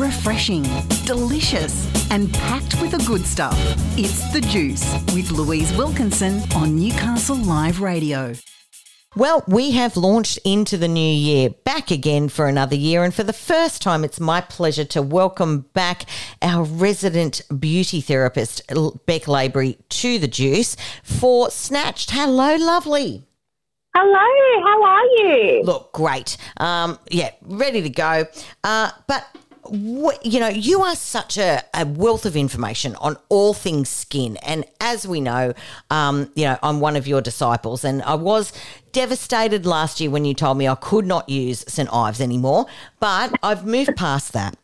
refreshing, delicious, and packed with the good stuff. It's The Juice with Louise Wilkinson on Newcastle Live Radio. Well, we have launched into the new year, back again for another year. And for the first time, it's my pleasure to welcome back our resident beauty therapist, Bek Labry, to the juice for Snatched. Hello, lovely. Hello, how are you? Look, great. Um, yeah, ready to go. Uh, but you know, you are such a, a, wealth of information on all things skin. And as we know, um, you know, I'm one of your disciples, and I was devastated last year when you told me I could not use St. Ives anymore. But I've moved past that.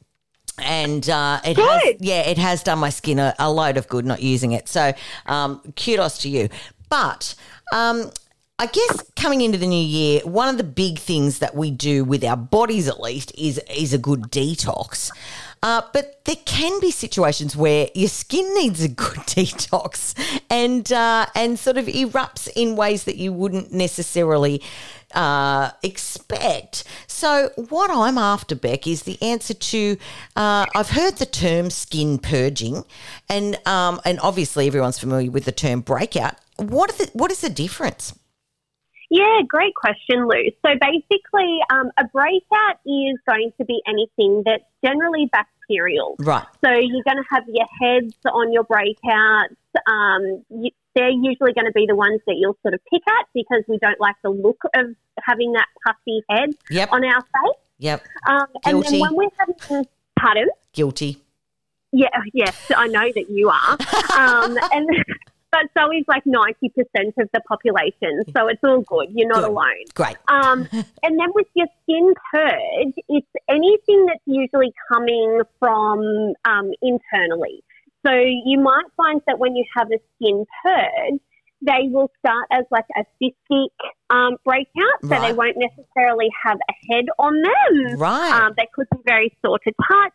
And uh, it good. has, yeah, it has done my skin a, a load of good not using it. So, um, kudos to you. But um, I guess coming into the new year, one of the big things that we do with our bodies, at least, is is a good detox. Uh, but there can be situations where your skin needs a good detox and uh, and sort of erupts in ways that you wouldn't necessarily uh, expect. So, what I'm after, Bek, is the answer to. Uh, I've heard the term skin purging, and um, and obviously everyone's familiar with the term breakout. What the, what is the difference? Yeah, great question, Lou. So basically, um, a breakout is going to be anything that's generally bacterial. Right. So you're going to have your heads on your breakouts. Um, you, they're usually going to be the ones that you'll sort of pick at because we don't like the look of having that puffy head yep. on our face. Yep. Um, and then when we're having, pardon? Guilty. Yeah, yes, I know that you are. um, and but so is like 90% of the population. So it's all good. You're not good. alone. Great. Um, and then with your skin purge, it's anything that's usually coming from um, internally. So you might find that when you have a skin purge, they will start as like a cystic um, breakout, so right. they won't necessarily have a head on them. Right. Um, they could be very sore to touch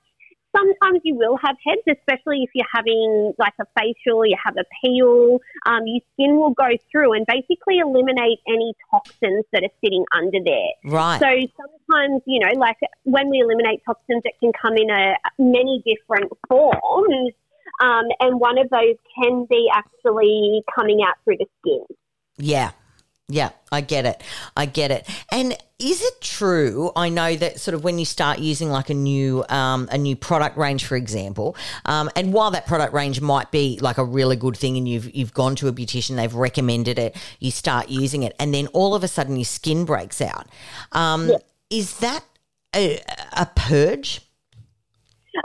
sometimes you will have heads, especially if you're having like a facial, you have a peel, um, your skin will go through and basically eliminate any toxins that are sitting under there. Right. So sometimes, you know, like when we eliminate toxins, it can come in a many different forms. Um, and one of those can be actually coming out through the skin. Yeah. Yeah, I get it. I get it. And is it true? I know that sort of when you start using like a new um, a new product range, for example, um, and while that product range might be like a really good thing, and you've you've gone to a beautician, they've recommended it, you start using it, and then all of a sudden your skin breaks out. Um, yeah. Is that a, a purge?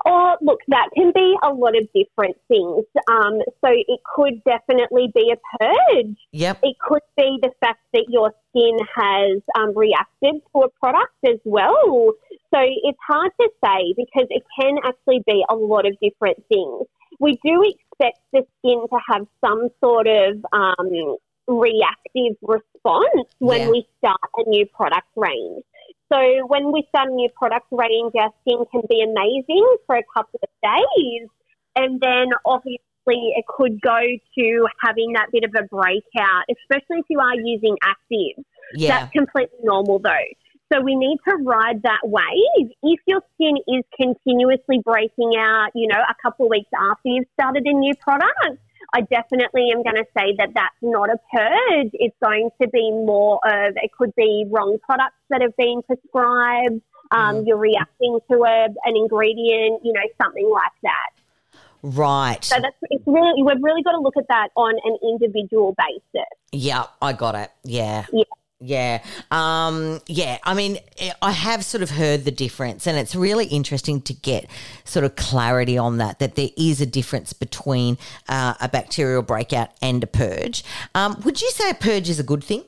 Oh, look, that can be a lot of different things. Um, so it could definitely be a purge. Yep. It could be the fact that your skin has um, reacted to a product as well. So it's hard to say because it can actually be a lot of different things. We do expect the skin to have some sort of um, reactive response when yeah. we start a new product range. So when we start a new product range, our skin can be amazing for a couple of days. And then obviously it could go to having that bit of a breakout, especially if you are using active. Yeah. That's completely normal though. So we need to ride that wave. If your skin is continuously breaking out, you know, a couple of weeks after you've started a new product, I definitely am going to say that that's not a purge. It's going to be more of, it could be wrong products that have been prescribed. Um, mm. You're reacting to a, an ingredient, you know, something like that. Right. So that's it's really we've really got to look at that on an individual basis. Yeah, I got it. Yeah. Yeah. Yeah. Um, yeah. I mean, I have sort of heard the difference, and it's really interesting to get sort of clarity on that, that there is a difference between uh, a bacterial breakout and a purge. Um, would you say a purge is a good thing?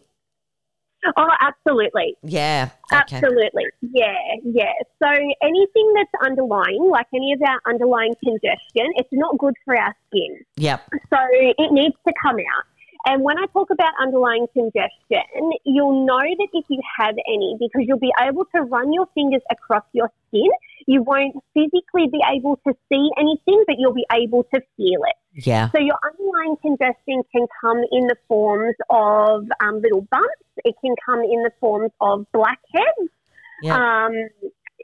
Oh, absolutely. Yeah. Okay. Absolutely. Yeah, yeah. So anything that's underlying, like any of our underlying congestion, it's not good for our skin. Yep. So it needs to come out. And when I talk about underlying congestion, you'll know that if you have any, because you'll be able to run your fingers across your skin. You won't physically be able to see anything, but you'll be able to feel it. Yeah. So your underlying congestion can come in the forms of um, little bumps. It can come in the forms of blackheads. Yeah. Um,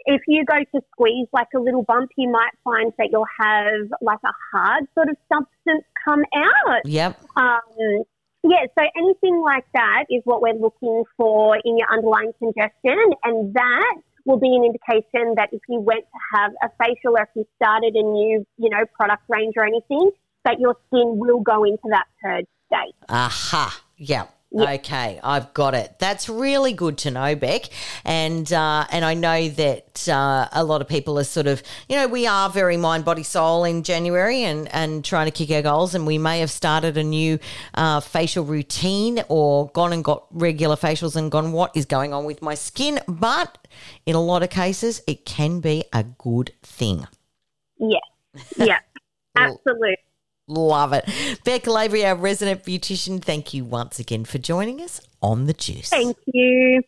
if you go to squeeze like a little bump, you might find that you'll have like a hard sort of substance come out. Yep. Um, yeah, so anything like that is what we're looking for in your underlying congestion, and that will be an indication that if you went to have a facial or if you started a new, you know, product range or anything, that your skin will go into that purge state. Aha. Yep. Okay, I've got it. That's really good to know, Bek, and uh, and I know that uh, a lot of people are sort of, you know, we are very mind, body, soul in January, and and trying to kick our goals, and we may have started a new uh, facial routine or gone and got regular facials and gone, what is going on with my skin? But in a lot of cases, it can be a good thing. Yeah. yeah, absolutely. Love it. Bek Labry, our resident beautician, thank you once again for joining us on The Juice. Thank you.